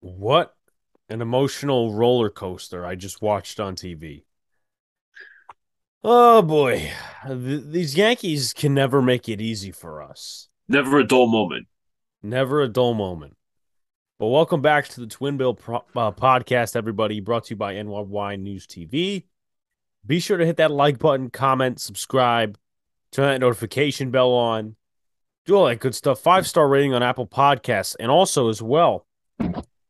What an emotional roller coaster I just watched on TV. Oh boy, Th- these Yankees can never make it easy for us. Never a dull moment. Never a dull moment. But welcome back to the Twinbill Pro- uh, podcast, everybody. Brought to you by NYY News TV. Be sure to hit that like button, comment, subscribe, turn that notification bell on, do all that good stuff. Five star rating on Apple Podcasts, and also as well,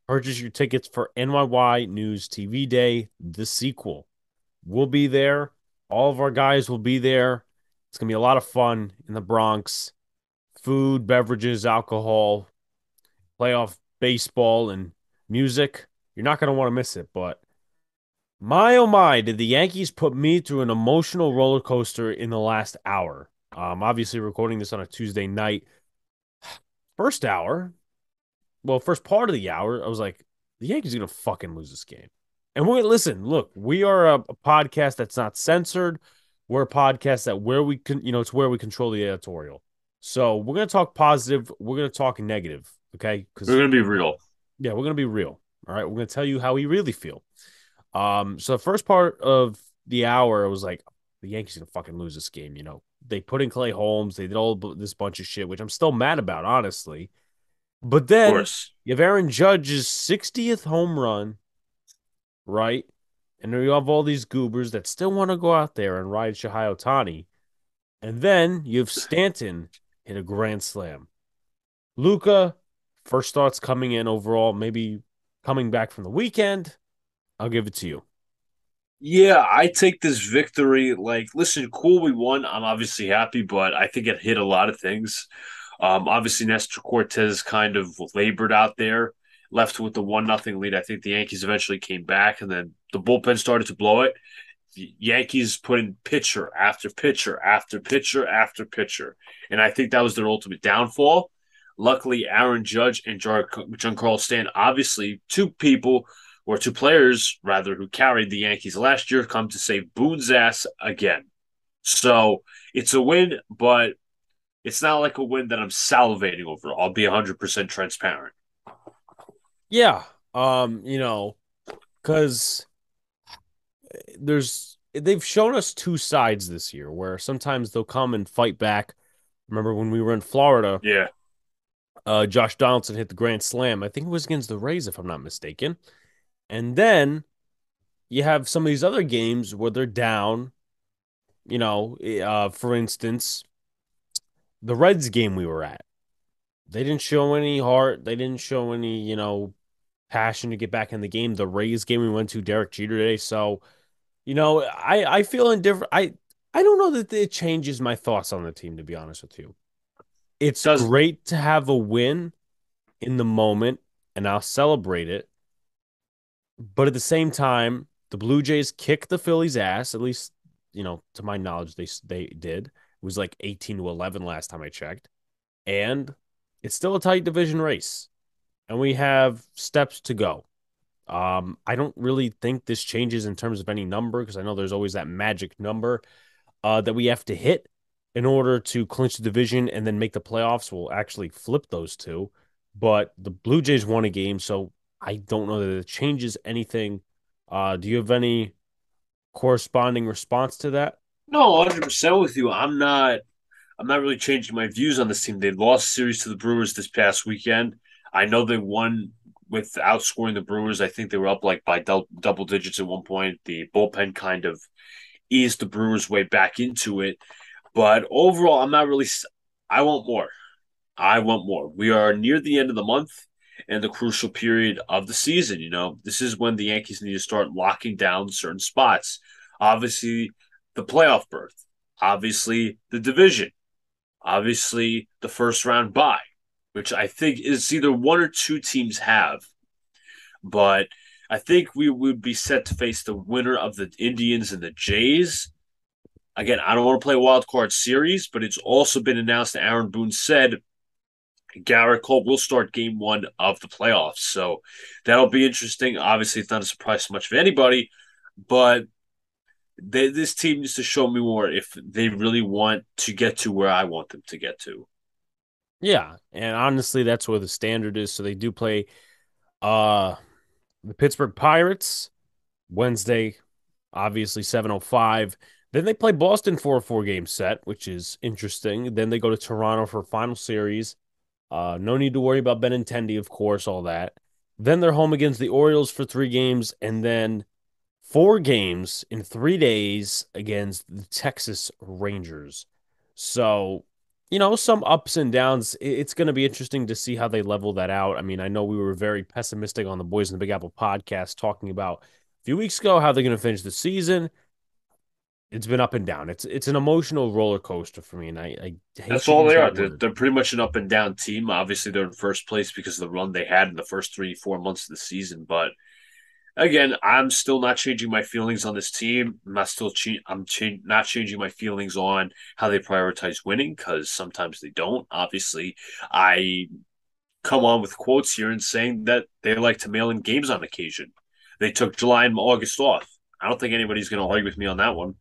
purchase your tickets for NYY News TV Day, the sequel. We'll be there. All of our guys will be there. It's gonna be a lot of fun in the Bronx. Food, beverages, alcohol, playoff baseball, and music. You're not gonna want to miss it, but my oh my, did the Yankees put me through an emotional roller coaster in the last hour? Um, obviously recording this on a Tuesday night. First hour, well, first part of the hour, I was like, the Yankees are gonna fucking lose this game. And we're listen, look, we are a, a podcast that's not censored. We're a podcast that where we can, you know, it's where we control the editorial. So we're gonna talk positive. We're gonna talk negative. Okay, because We're gonna be real. yeah, we're gonna be real. All right, we're gonna tell you how we really feel. Um, so the first part of the hour, I was like, the Yankees are gonna fucking lose this game. You know, they put in Clay Holmes, they did all this bunch of shit, which I'm still mad about, honestly. But then you have Aaron Judge's 60th home run, right? And you have all these goobers that still want to go out there and ride Shohei Ohtani. And then you have Stanton hit a grand slam. Luca, first thoughts coming in overall, maybe coming back from the weekend. I'll give it to you. Yeah, I take this victory. Like, listen, cool, we won. I'm obviously happy, but I think it hit a lot of things. Um, obviously, Nestor Cortes kind of labored out there, left with the one nothing lead. I think the Yankees eventually came back, and then the bullpen started to blow it. The Yankees put in pitcher after pitcher after pitcher after pitcher, and I think that was their ultimate downfall. Luckily, Aaron Judge and Jar- Giancarlo Stanton, obviously two people or two players rather who carried the Yankees last year come to save Boone's ass again. So it's a win, but it's not like a win that I'm salivating over. I'll be 100% transparent. Yeah. Um, you know, because there's they've shown us two sides this year where sometimes they'll come and fight back. Remember when we were in Florida, Yeah. uh, Josh Donaldson hit the grand slam. I think it was against the Rays, if I'm not mistaken. And then you have some of these other games where they're down. You know, uh, for instance, the Reds game we were at, they didn't show any heart. They didn't show any, you know, passion to get back in the game. The Rays game we went to, Derek Jeter today. So, you know, I I feel indifferent. I I don't know that it changes my thoughts on the team. To be honest with you, it's Does- great to have a win in the moment, and I'll celebrate it. But at the same time, the Blue Jays kicked the Phillies' ass. At least, you know, to my knowledge, they they did. It was like eighteen to eleven last time I checked, and it's still a tight division race, and we have steps to go. Um, I don't really think this changes in terms of any number because I know there's always that magic number uh, that we have to hit in order to clinch the division and then make the playoffs. We'll actually flip those two, but the Blue Jays won a game, so I don't know that it changes anything. Uh, do you have any corresponding response to that? No, 100% with you. I'm not I'm not really changing my views on this team. They lost series to the Brewers this past weekend. I know they won without scoring the Brewers. I think they were up like by dou- double digits at one point. The bullpen kind of eased the Brewers' way back into it. But overall, I'm not really. I want more. I want more. We are near the end of the month and the crucial period of the season. You know, this is when the Yankees need to start locking down certain spots. Obviously, the playoff berth. Obviously, the division. Obviously, the first round bye, which I think is either one or two teams have. But I think we would be set to face the winner of the Indians and the Jays. again, I don't want to play wild card series, but it's also been announced that Aaron Boone said Gerrit Cole will start game one of the playoffs. So that'll be interesting. Obviously, it's not a surprise to much of anybody, but they, this team needs to show me more if they really want to get to where I want them to get to. Yeah, and honestly, that's where the standard is. So they do play uh the Pittsburgh Pirates Wednesday, obviously 705. Then they play Boston for a four game set, which is interesting. Then they go to Toronto for final series. Uh, no need to worry about Benintendi, of course, all that. Then they're home against the Orioles for three games, and then four games in three days against the Texas Rangers. So, you know, some ups and downs. It's going to be interesting to see how they level that out. I mean, I know we were very pessimistic on the Boys in the Big Apple podcast talking about a few weeks ago how they're going to finish the season. It's been up and down. It's it's an emotional roller coaster for me, and I, I that's all they are. They're, they're, pretty much an up and down team. Obviously, they're in first place because of the run they had in the first three four months of the season, but again, I'm still not changing my feelings on this team. I'm not still I'm cha- not changing my feelings on how they prioritize winning because sometimes they don't. Obviously, I come on with quotes here and saying that they like to mail in games on occasion. They took July and August off. I don't think anybody's going to argue with me on that one.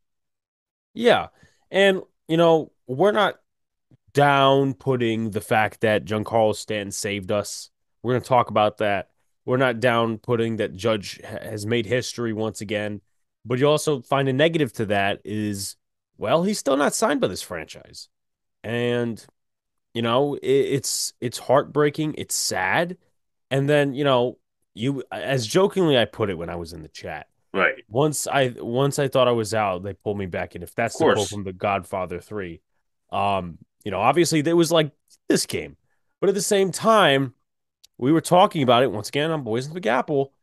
Yeah, and you know we're not down putting the fact that Giancarlo Stanton saved us. We're going to talk about that we're not down putting that Judge has made history once again. But you also find a negative to that is, well, he's still not signed by this franchise. And, you know, it, it's it's heartbreaking. It's sad. And then, you know, you as jokingly I put it when I was in the chat. Right. Once I once I thought I was out, they pulled me back in. If that's the quote from the Godfather 3. Um, you know, obviously it was like this game. But at the same time, we were talking about it once again on Boys in the Apple.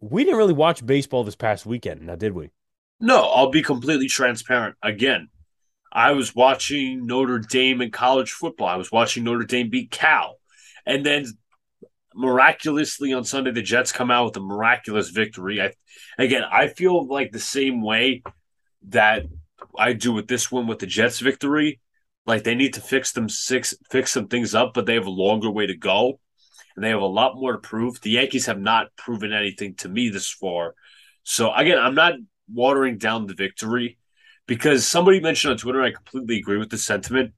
We didn't really watch baseball this past weekend, now did we? No, I'll be completely transparent. Again, I was watching Notre Dame in college football. I was watching Notre Dame beat Cal. And then miraculously on Sunday, the Jets come out with a miraculous victory. I, again, I feel like the same way that I do with this one with the Jets victory. Like they need to fix them six fix some things up, but they have a longer way to go and they have a lot more to prove. The Yankees have not proven anything to me this far. So again, I'm not watering down the victory because somebody mentioned on Twitter, I completely agree with the sentiment.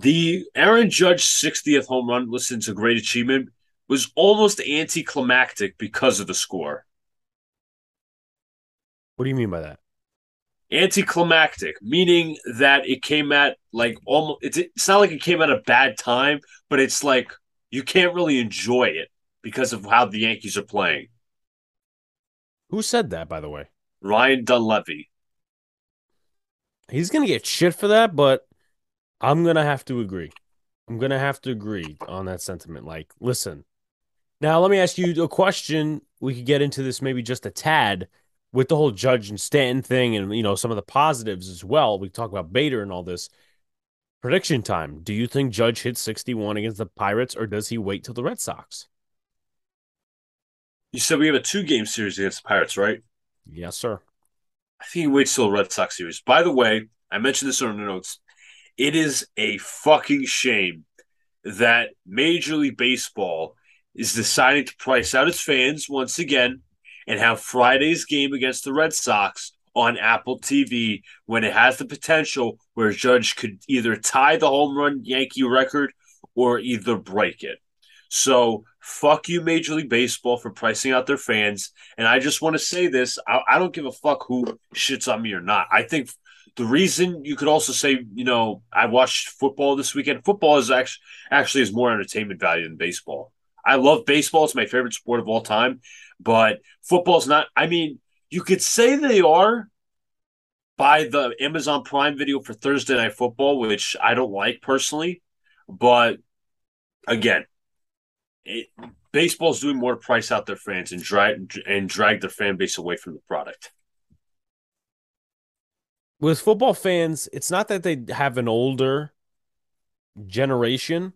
The Aaron Judge 60th home run, listen, to a great achievement, was almost anticlimactic because of the score. What do you mean by that? Anticlimactic, meaning that it came at like almost, it's, it's not like it came at a bad time, but it's like you can't really enjoy it because of how the Yankees are playing. Who said that, by the way? Ryan Dunleavy. He's gonna get shit for that, but I'm gonna have to agree. I'm gonna have to agree on that sentiment. Like, listen. Now let me ask you a question. We could get into this maybe just a tad with the whole Judge and Stanton thing, and you know some of the positives as well. We talk about Bader and all this. Prediction time. Do you think Judge hits 61 against the Pirates or does he wait till the Red Sox? You said we have a two game series against the Pirates, right? Yes, sir. I think he waits till the Red Sox series. By the way, I mentioned this on the notes. It is a fucking shame that Major League Baseball is deciding to price out its fans once again and have Friday's game against the Red Sox on Apple TV when it has the potential where a Judge could either tie the home run Yankee record or either break it. So fuck you, Major League Baseball, for pricing out their fans. And I just want to say this: I, I don't give a fuck who shits on me or not. I think the reason you could also say, you know, I watched football this weekend. Football is actually actually has more entertainment value than baseball. I love baseball; it's my favorite sport of all time. But football's not. I mean, you could say they are by the Amazon Prime video for Thursday Night Football, which I don't like personally. But again, it, baseball's doing more to price out their fans and drag and drag their fan base away from the product. With football fans, it's not that they have an older generation;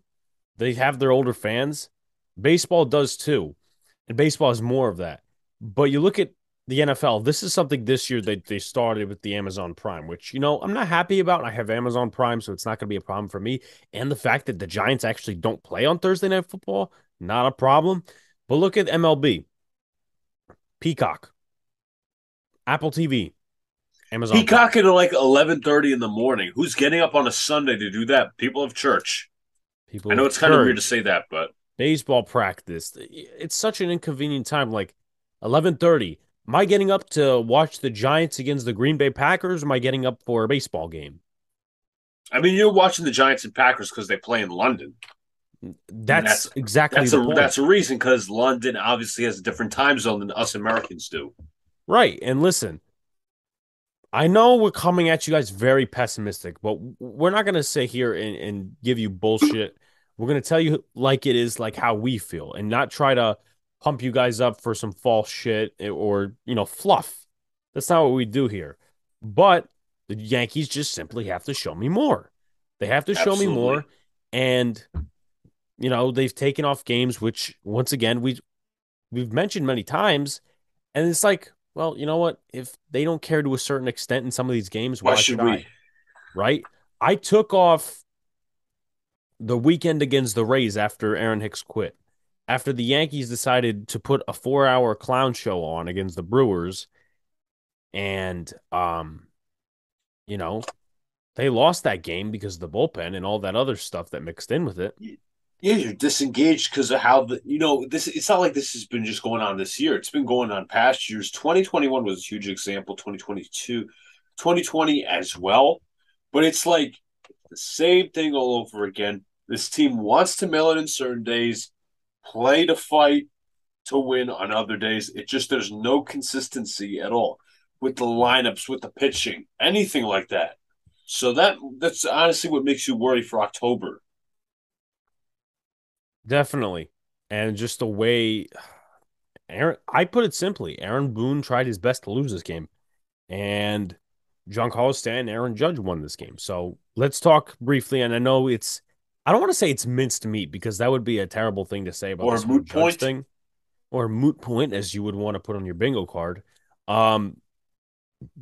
they have their older fans. Baseball does too, and baseball has more of that. But you look at the NFL, this is something this year that they started with the Amazon Prime, which, you know, I'm not happy about. I have Amazon Prime, so it's not going to be a problem for me. And the fact that the Giants actually don't play on Thursday Night Football, not a problem. But look at MLB, Peacock, Apple TV, Amazon. Peacock at like 11:30 in the morning. Who's getting up on a Sunday to do that? People of church. People I know it's kind of weird to say that, but baseball practice. It's such an inconvenient time. Like 11:30 Am I getting up to watch the Giants against the Green Bay Packers? Or am I getting up for a baseball game? I mean, you're watching the Giants and Packers because they play in London. That's, that's exactly that's a point. that's a reason because London obviously has a different time zone than us Americans do. Right, and listen, I know we're coming at you guys very pessimistic, but we're not going to sit here and, and give you bullshit. We're going to tell you like it is, like how we feel, and not try to pump you guys up for some false shit or, you know, fluff. That's not what we do here. But the Yankees just simply have to show me more. They have to Absolutely. show me more. And, you know, they've taken off games, which once again, we we've mentioned many times. And it's like, well, you know what? If they don't care to a certain extent in some of these games, why, why should, should we? I? Right? I took off the weekend against the Rays after Aaron Hicks quit after the Yankees decided to put a four hour clown show on against the Brewers. And, um, you know, they lost that game because of the bullpen and all that other stuff that mixed in with it. Yeah, you're disengaged because of how the you know this. It's not like this has been just going on this year. It's been going on past years. 2021 was a huge example. 2022, 2020 as well. But it's like the same thing all over again. This team wants to mail it in certain days play to fight to win on other days. It just there's no consistency at all with the lineups, with the pitching, anything like that. So that that's honestly what makes you worry for October. Definitely. And just the way Aaron I put it simply, Aaron Boone tried his best to lose this game. And John Giancarlo Stanton, Aaron Judge won this game. So let's talk briefly. And I know it's I don't want to say it's minced meat because that would be a terrible thing to say about or this moot point thing, or moot point as you would want to put on your bingo card. Um,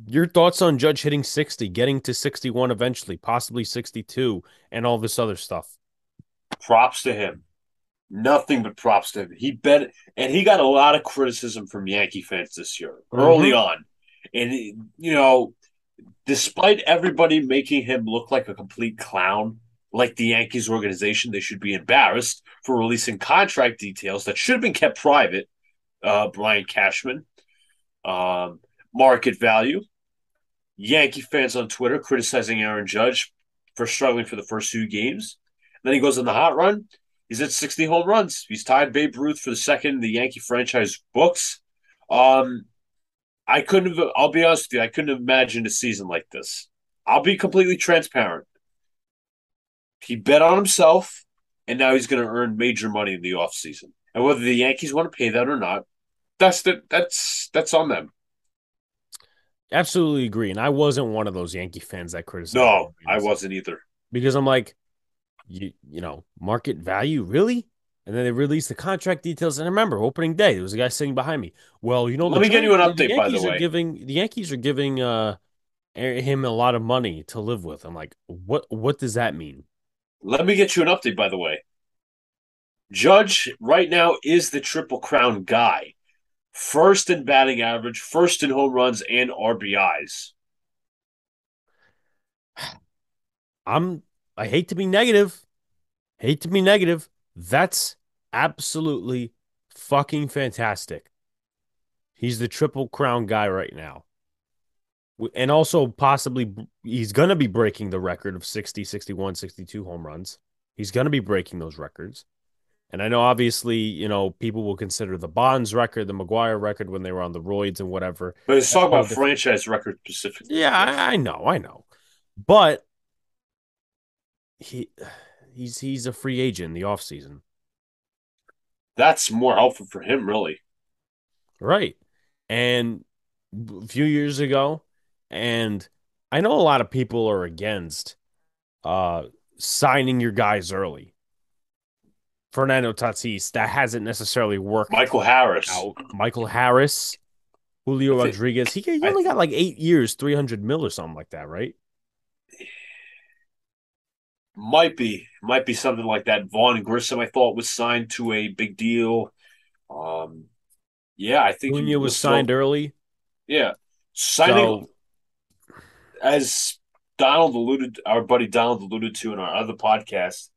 your thoughts on Judge hitting sixty, getting to sixty-one eventually, possibly sixty-two, and all this other stuff. Props to him. Nothing but props to him. He bet, and he got a lot of criticism from Yankee fans this year, mm-hmm. early on, and you know, despite everybody making him look like a complete clown like the Yankees organization, they should be embarrassed for releasing contract details that should have been kept private. Uh, Brian Cashman, um, market value. Yankee fans on Twitter criticizing Aaron Judge for struggling for the first two games. then he goes on the hot run. He's at 60 home runs. He's tied Babe Ruth for the second in the Yankee franchise books. Um, I couldn't have, I'll be honest with you, I couldn't have imagined a season like this. I'll be completely transparent. He bet on himself, and now he's going to earn major money in the offseason. And whether the Yankees want to pay that or not, that's the, that's that's on them. Absolutely agree. And I wasn't one of those Yankee fans that criticized. No, I wasn't either. Because I'm like, you you know, market value, really? And then they released the contract details. And I remember opening day, there was a guy sitting behind me. Well, you know, let me get you an update. by the way, giving the Yankees are giving uh him a lot of money to live with. I'm like, what? What does that mean? Let me get you an update, by the way. Judge right now is the Triple Crown guy. First in batting average, first in home runs and RBIs. I'm I hate to be negative. Hate to be negative. That's absolutely fucking fantastic. He's the Triple Crown guy right now and also possibly he's going to be breaking the record of 60, 61, 62 home runs. He's going to be breaking those records. And I know obviously, you know, people will consider the Bonds record, the McGwire record when they were on the roids and whatever. But it's talking about franchise record specifically. Yeah, I, I know, I know. But he he's he's a free agent in the offseason. That's more helpful for him, really. Right. And a few years ago, and I know a lot of people are against uh, signing your guys early. Fernando Tatis, that hasn't necessarily worked. Michael Harris. Out. Michael Harris. Julio think- Rodriguez. He, he only got like eight years, 300 mil or something like that, right? Might be, might be something like that. Vaughn Grissom, I thought was signed to a big deal. Um, yeah, I think Acuña was all- signed early. Yeah, signing So, as Donald alluded, our buddy Donald alluded to in our other podcast.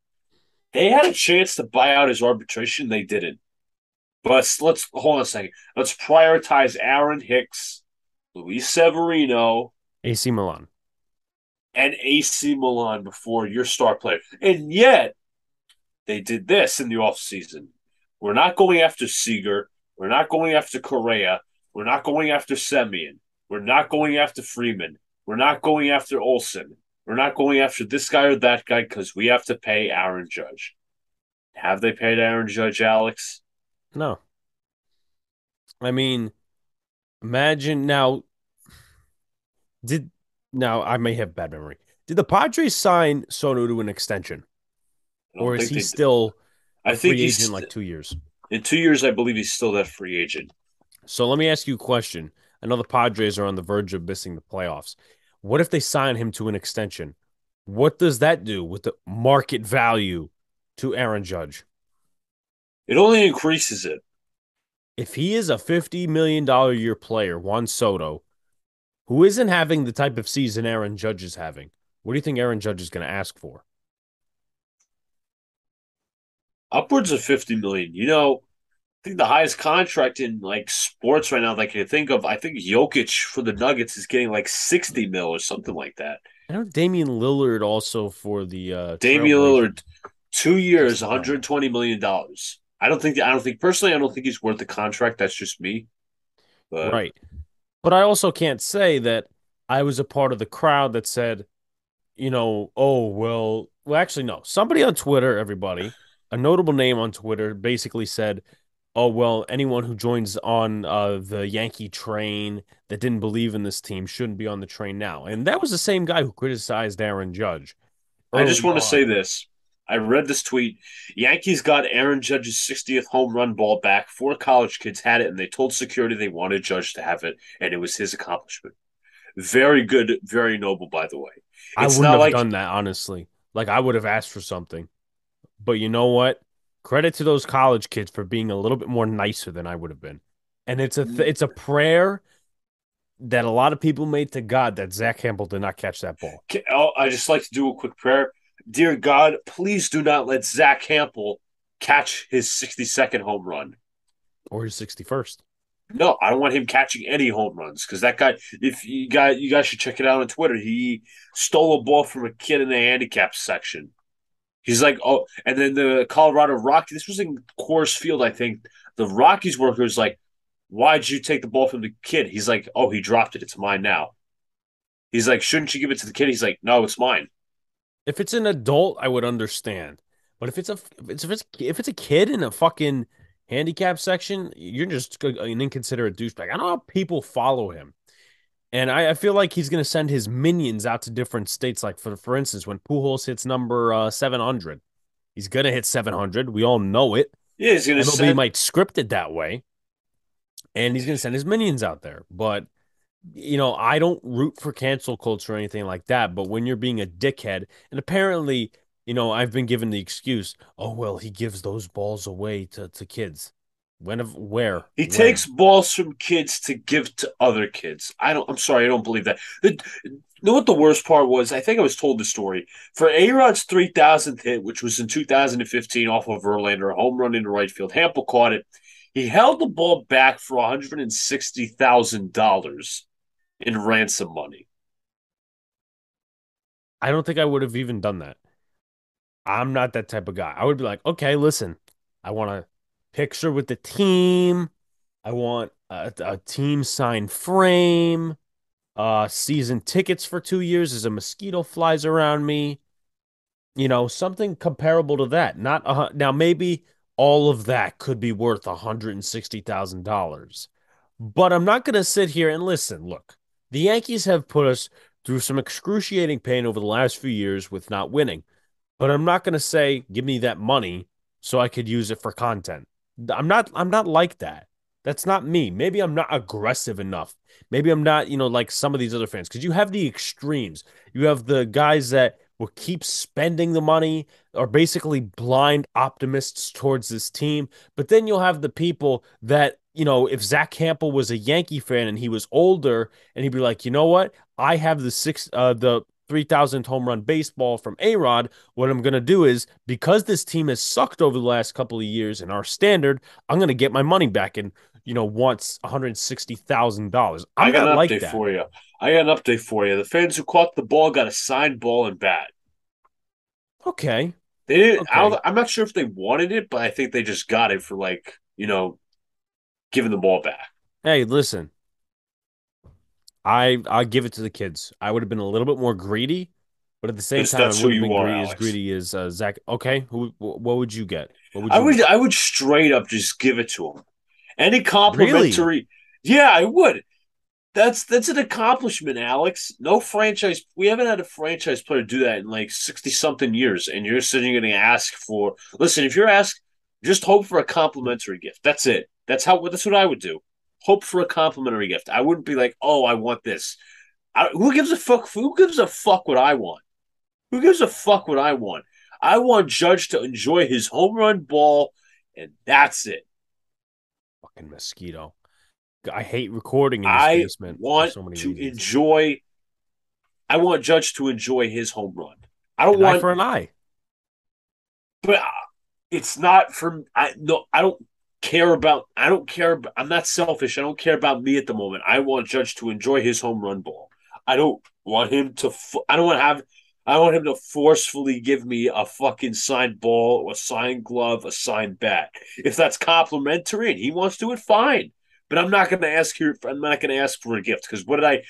They had a chance to buy out his arbitration. They didn't. But let's hold on a second. Let's prioritize Aaron Hicks, Luis Severino, AC Milan. and AC Milan before your star player. And yet, they did this in the offseason. We're not going after Seager. We're not going after Correa. We're not going after Semien. We're not going after Freeman. We're not going after Olson. We're not going after this guy or that guy because we have to pay Aaron Judge. Have they paid Aaron Judge, Alex? No. I mean, imagine now. Did now I may have bad memory. Did the Padres sign Soto to an extension, or is he still I a think free he's agent like two years? in two years. I believe he's still that free agent. So let me ask you a question. I know the Padres are on the verge of missing the playoffs. What if they sign him to an extension? What does that do with the market value to Aaron Judge? It only increases it. If he is a $50 million a year player, Juan Soto, who isn't having the type of season Aaron Judge is having, what do you think Aaron Judge is going to ask for? upwards of 50 million. You know, think the highest contract in like sports right now that I can think of, I think Jokic for the Nuggets is getting like 60 mil or something like that. I know Damian Lillard also for the uh, Damian Lillard, two years, 120 million dollars. I don't think I don't think personally I don't think he's worth the contract. That's just me. But Right. But I also can't say that I was a part of the crowd that said, you know, oh, well, well, actually, no. Somebody on Twitter, everybody, a notable name on Twitter basically said, oh, well, anyone who joins on uh, the Yankee train that didn't believe in this team shouldn't be on the train now. And that was the same guy who criticized Aaron Judge. I just want to say this. I read this tweet. Yankees got Aaron Judge's 60th home run ball back. Four college kids had it, and they told security they wanted Judge to have it, and it was his accomplishment. Very good, very noble, by the way. I It's wouldn't not have like done that, honestly. Like I would have asked for something. But you know what? Credit to those college kids for being a little bit more nicer than I would have been. And it's a th- mm. it's a prayer that a lot of people made to God that Zach Hampel did not catch that ball. Oh, I just like to do a quick prayer. Dear God, please do not let Zach Hampel catch his 62nd home run. Or his 61st. No, I don't want him catching any home runs because that guy. If you guys, you guys should check it out on Twitter. He stole a ball from a kid in the handicap section. He's like, oh, and then the Colorado Rockies. This was in Coors Field, I think. The Rockies workers like, why'd you take the ball from the kid? He's like, oh, he dropped it. It's mine now. He's like, shouldn't you give it to the kid? He's like, no, it's mine. If it's an adult, I would understand. But if it's a if it's if it's, if it's a kid in a fucking handicap section, you're just an inconsiderate douchebag. I don't know how people follow him. And I, I feel like he's going to send his minions out to different states. Like, for, for instance, when Pujols hits number uh, 700, he's going to hit 700. We all know it. Yeah, he's gonna MLB send. might script it that way. And he's going to send his minions out there. But, you know, I don't root for cancel culture or anything like that. But when you're being a dickhead, and apparently, you know, I've been given the excuse, oh, well, he gives those balls away to, to kids. When of where? He When? takes balls from kids to give to other kids. I don't. I'm sorry, I don't believe that. The, you know what the worst part was? I think I was told the story for A Rod's three thousandth hit, which was in 2015 off of Verlander, a home run into right field. Hampel caught it. He held the ball back for 160 thousand dollars in ransom money. I don't think I would have even done that. I'm not that type of guy. I would be like, okay, listen, I want a picture with the team. I want a, a team sign frame, uh, season tickets for two years as a mosquito flies around me. You know, something comparable to that. Not a, now, maybe all of that could be worth a $160,000. But I'm not going to sit here and listen. Look, the Yankees have put us through some excruciating pain over the last few years with not winning. But I'm not going to say, give me that money so I could use it for content. I'm not I'm not like that. That's not me. Maybe I'm not aggressive enough. Maybe I'm not, you know, like some of these other fans. Because you have the extremes. You have the guys that will keep spending the money, are basically blind optimists towards this team. But then you'll have the people that, you know, if Zach Hampel was a Yankee fan and he was older, and he'd be like, you know what, I have the six, uh, the 3,000 home run baseball from A Rod, what I'm going to do is because this team has sucked over the last couple of years and our standard, I'm going to get my money back and, you know, wants $160,000. I got an like update that. for you. I got an update for you. The fans who caught the ball got a signed ball and bat. Okay. They didn't. Okay. I don't, I'm not sure if they wanted it, but I think they just got it for like you know, giving the ball back. Hey, listen. I I give it to the kids. I would have been a little bit more greedy, but at the same time, I wouldn't have been are, greedy as greedy as uh, Zach. Okay, who? What would you get? What would I would. get? I would straight up just give it to him. Any complimentary. Yeah, I would. That's that's an accomplishment, Alex. No franchise. We haven't had a franchise player do that in like sixty something years, and you're sitting going to ask for. Listen, if you're asked, just hope for a complimentary gift. That's it. That's how. That's what I would do. Hope for a complimentary gift. I wouldn't be like, oh, I want this. I, who gives a fuck? Who gives a fuck what I want? Who gives a fuck what I want? I want Judge to enjoy his home run ball, and that's it. Fucking mosquito. I hate recording in this I basement. want so to reasons. enjoy. I want Judge to enjoy his home run. I don't An want, for an eye. but uh, it's not for I no, I don't care about. I don't care. I'm not selfish. I don't care about me at the moment. I want Judge to enjoy his home run ball. I don't want him to. I don't want to have. I want him to forcefully give me a fucking signed ball, a signed glove, a signed bat. If that's complimentary and he wants to, it fine. But I'm not going to ask here. I'm not going to ask for a gift because what did I?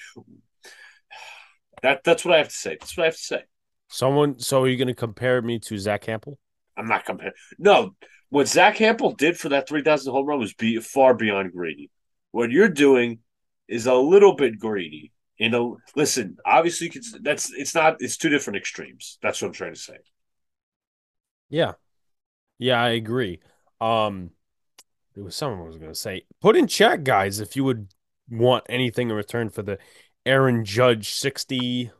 That that's what I have to say. That's what I have to say. Someone. So are you going to compare me to Zach Hampel? I'm not comparing. No, what Zach Hampel did for that 3,000 home run was be far beyond greedy. What you're doing is a little bit greedy. You know, listen. Obviously, that's it's not. It's two different extremes. That's what I'm trying to say. Yeah. Yeah, I agree. Um, there was someone was going to say, put in chat, guys, if you would want anything in return for the Aaron Judge 60,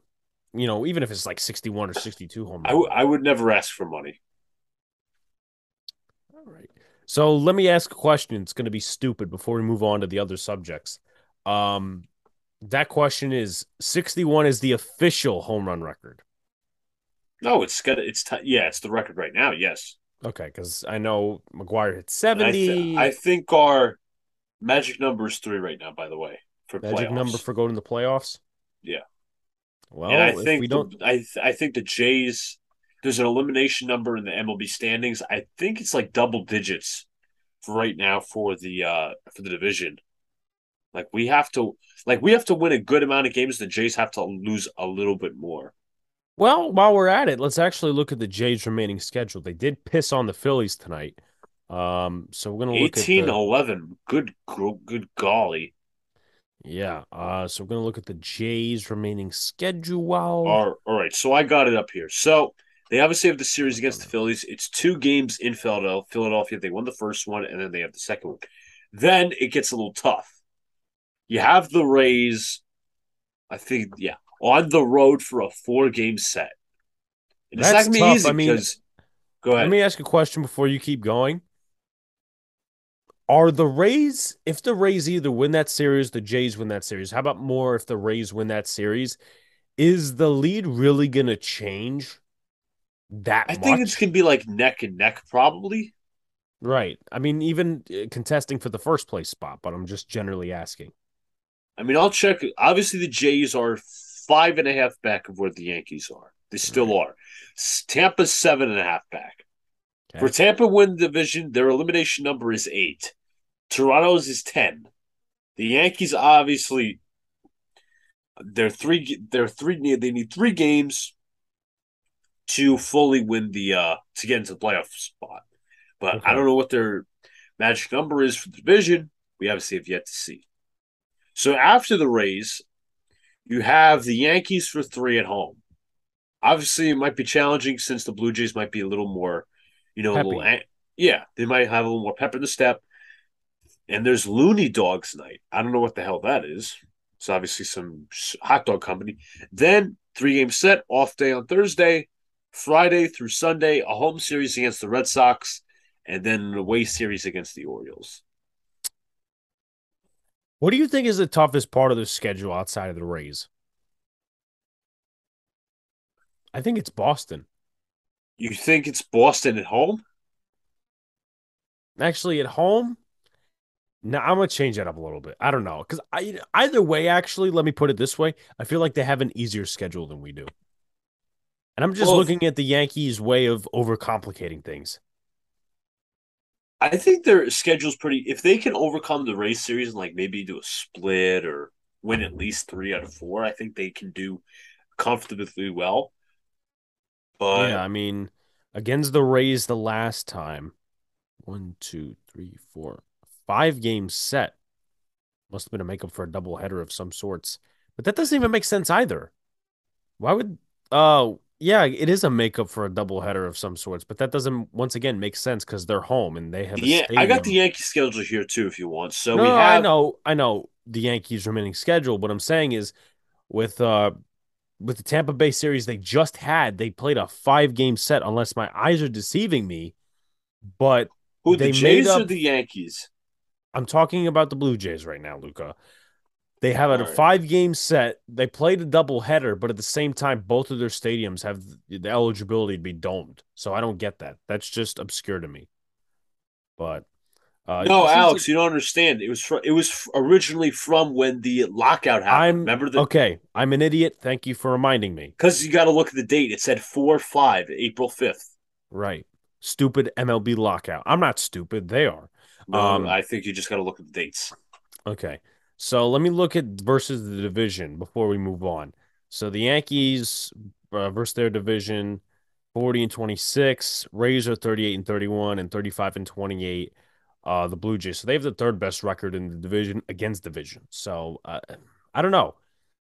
you know, even if it's like 61 or 62 home I, run. w- I would never ask for money. All right. So let me ask a question. It's going to be stupid before we move on to the other subjects. Um, that question is 61 is the official home run record. No, it's got it's t- yeah, it's the record right now. Yes, Okay, because I know McGwire hit And I, 70. th- I think our magic number is three right now. By the way, for magic playoffs. number for going to the playoffs. Yeah. Well, and I if think we don't, I th- I think the Jays. There's an elimination number in the MLB standings. I think it's like double digits for right now for the uh for the division. Like we have to like we have to win a good amount of games. The Jays have to lose a little bit more. well, while we're at it, let's actually look at the Jays' remaining schedule. They did piss on the Phillies tonight. Um, so we're gonna look 18 at the, 11. Good good golly. yeah. Uh, so we're gonna look at the Jays' remaining schedule. All, all right, so I got it up here. So they obviously have the series against the Phillies. It's two games in Philadelphia. Philadelphia, they won the first one, and then they have the second one. Then it gets a little tough. You have the Rays, I think, yeah, on the road for a four game set. And it's That's not gonna be tough. easy I mean, because go ahead. Let me ask a question before you keep going. Are the Rays, if the Rays either win that series, the Jays win that series, how about more if the Rays win that series? Is the lead really going to change that I much? think it's gonna be like neck and neck, probably. right. I mean, even uh, contesting for the first place spot, but I'm just generally asking. I mean, I'll check. Obviously, the Jays are five and a half back of where the Yankees are. They still are. Tampa's seven and a half back. Okay. For Tampa win division, their elimination number is eight. Toronto's is ten. The Yankees obviously they're three they're three they need three games to fully win the uh to get into the playoff spot. But Okay. I don't know what their magic number is for the division. We obviously have yet to see. So after the Rays, you have the Yankees for three at home. Obviously, it might be challenging since the Blue Jays might be a little more, you know, a little, yeah, they might have a little more pep in the step. and there's Loonie Dogs night. I don't know what the hell that is. It's obviously some hot dog company. Then three game set, off day on Thursday, Friday through Sunday, a home series against the Red Sox, and then an away series against the Orioles. What do you think is the toughest part of the schedule outside of the Rays? I think it's Boston. You think it's Boston at home? Actually, at home, now I'm gonna change that up a little bit. I don't know because I either way. Actually, let me put it this way: I feel like they have an easier schedule than we do, and I'm just well, looking at the Yankees' way of overcomplicating things. I think their schedule's pretty. If they can overcome the race series and like maybe do a split or win at least three out of four, I think they can do comfortably well. But yeah, I mean, against the Rays the last time, one, two, three, four, five games set. Must have been a makeup for a double header of some sorts. But that doesn't even make sense either. Why would oh yeah, it is a makeup for a double header of some sorts, but that doesn't once again make sense because they're home and they have yeah. I got the Yankee schedule here too, if you want. So no, we have. I know, I know the Yankees remaining schedule. What I'm saying is, with uh, with the Tampa Bay series they just had, they played a five game set. Unless my eyes are deceiving me, but who the Jays up, or the Yankees? I'm talking about the Blue Jays right now, Luca. They have a five game set. They played a double header, but at the same time, both of their stadiums have the eligibility to be domed. So I don't get that. That's just obscure to me. But uh, no, Alex, like... you don't understand. It was from, it was originally from when the lockout happened. I'm, Remember the okay. I'm an idiot. Thank you for reminding me. Because you got to look at the date. It said four five, April fifth. Right. Stupid MLB lockout. I'm not stupid. They are. No, um, I think you just got to look at the dates. Okay. So let me look at versus the division before we move on. So the Yankees uh, versus their division 40 and 26, Rays are 38 and 31 and 35 and 28. Uh, the Blue Jays. So they have the third best record in the division against division. So uh, I don't know.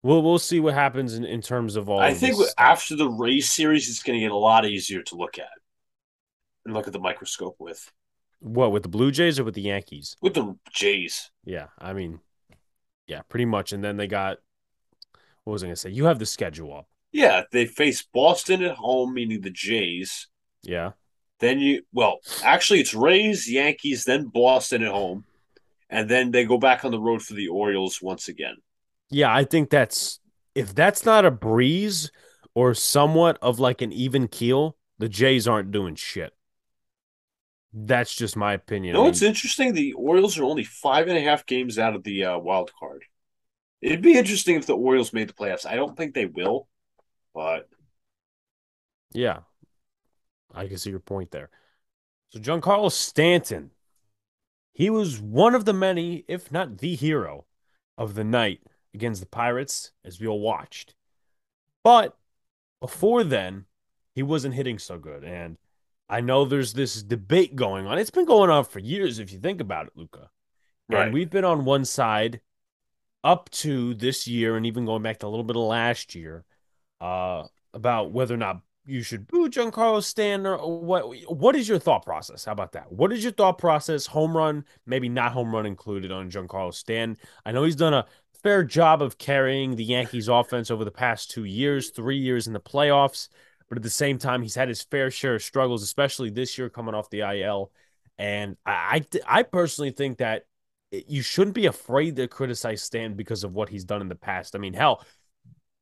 We'll we'll see what happens in, in terms of all. I of think after the Rays series, it's going to get a lot easier to look at and look at the microscope with. What with the Blue Jays or with the Yankees? With the Jays. Yeah, I mean, yeah, pretty much. And then they got what was I gonna say? You have the schedule up. Yeah, they face Boston at home, meaning the Jays. Yeah. Then you well, actually it's Rays, Yankees, then Boston at home, and then they go back on the road for the Orioles once again. Yeah, I think that's if that's not a breeze or somewhat of like an even keel, the Jays aren't doing shit. That's just my opinion. You know what's interesting? The Orioles are only five and a half games out of the uh, wild card. It'd be interesting if the Orioles made the playoffs. I don't think they will, but yeah, I can see your point there. So Giancarlo Stanton, he was one of the many, if not the hero, of the night against the Pirates, as we all watched. But before then, he wasn't hitting so good, and I know there's this debate going on. It's been going on for years, if you think about it, Luca. Right. And we've been on one side up to this year, and even going back to a little bit of last year, uh, about whether or not you should boo Giancarlo Stanton or what. What is your thought process? How about that? What is your thought process? Home run, maybe not home run included on Giancarlo Stanton. I know he's done a fair job of carrying the Yankees offense over the past two years, three years in the playoffs. But at the same time, he's had his fair share of struggles, especially this year coming off the IL. And I, I, I personally think that you shouldn't be afraid to criticize Stan because of what he's done in the past. I mean, hell,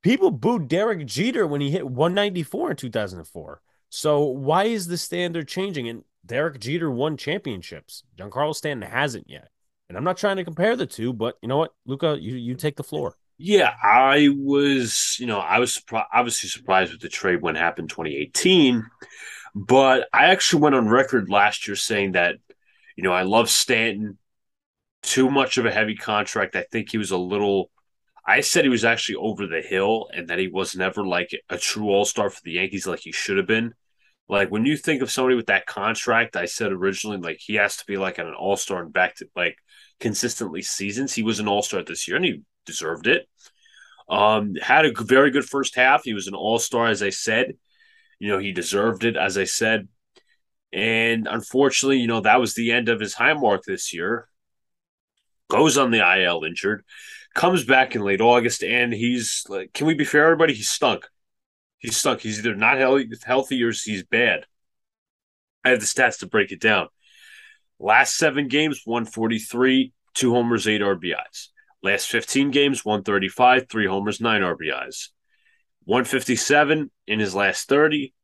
people booed Derek Jeter when he hit 194 in 2004. So why is the standard changing? And Derek Jeter won championships. Giancarlo Stanton hasn't yet. And I'm not trying to compare the two, but you know what, Luca, you you take the floor. Yeah, I was, you know, I was surprised, obviously surprised with the trade when it happened 2018, but I actually went on record last year saying that, you know, I love Stanton. Too much of a heavy contract. I think he was a little. I said he was actually over the hill and that he was never like a true all star for the Yankees like he should have been. Like when you think of somebody with that contract, I said originally like he has to be like an all star and back to like consistently seasons. He was an all star this year and he deserved it. Um, had a very good first half. He was an all star, as I said. You know, he deserved it, as I said. And unfortunately, you know, that was the end of his high mark this year. goes on the IL injured, comes back in late August, and he's like, can we be fair, everybody? He's stunk. He's stunk. He's either not healthy, or he's bad. I have the stats to break it down. Last seven games, 143, two homers, eight RBIs. Last 15 games, 135, three homers, nine RBIs. 157 in his last 30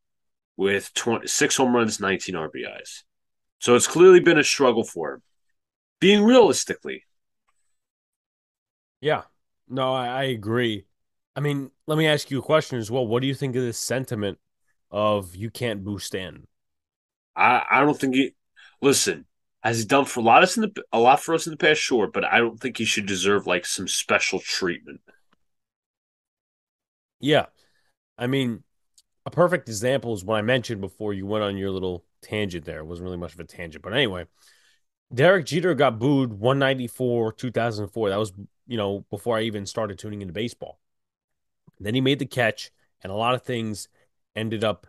with 20, six home runs, 19 RBIs. So it's clearly been a struggle for him. Being realistically. Yeah. No, I, I agree. I mean, let me ask you a question as well. What do you think of this sentiment of you can't boost in? I, I don't think he listen, has he done for a lot us in the a lot for us in the past? Sure, but I don't think he should deserve like some special treatment. Yeah. I mean, a perfect example is what I mentioned before you went on your little tangent there. It wasn't really much of a tangent, but anyway, Derek Jeter got booed 194 2004. That was, you know, before I even started tuning into baseball. then he made the catch, and a lot of things ended up,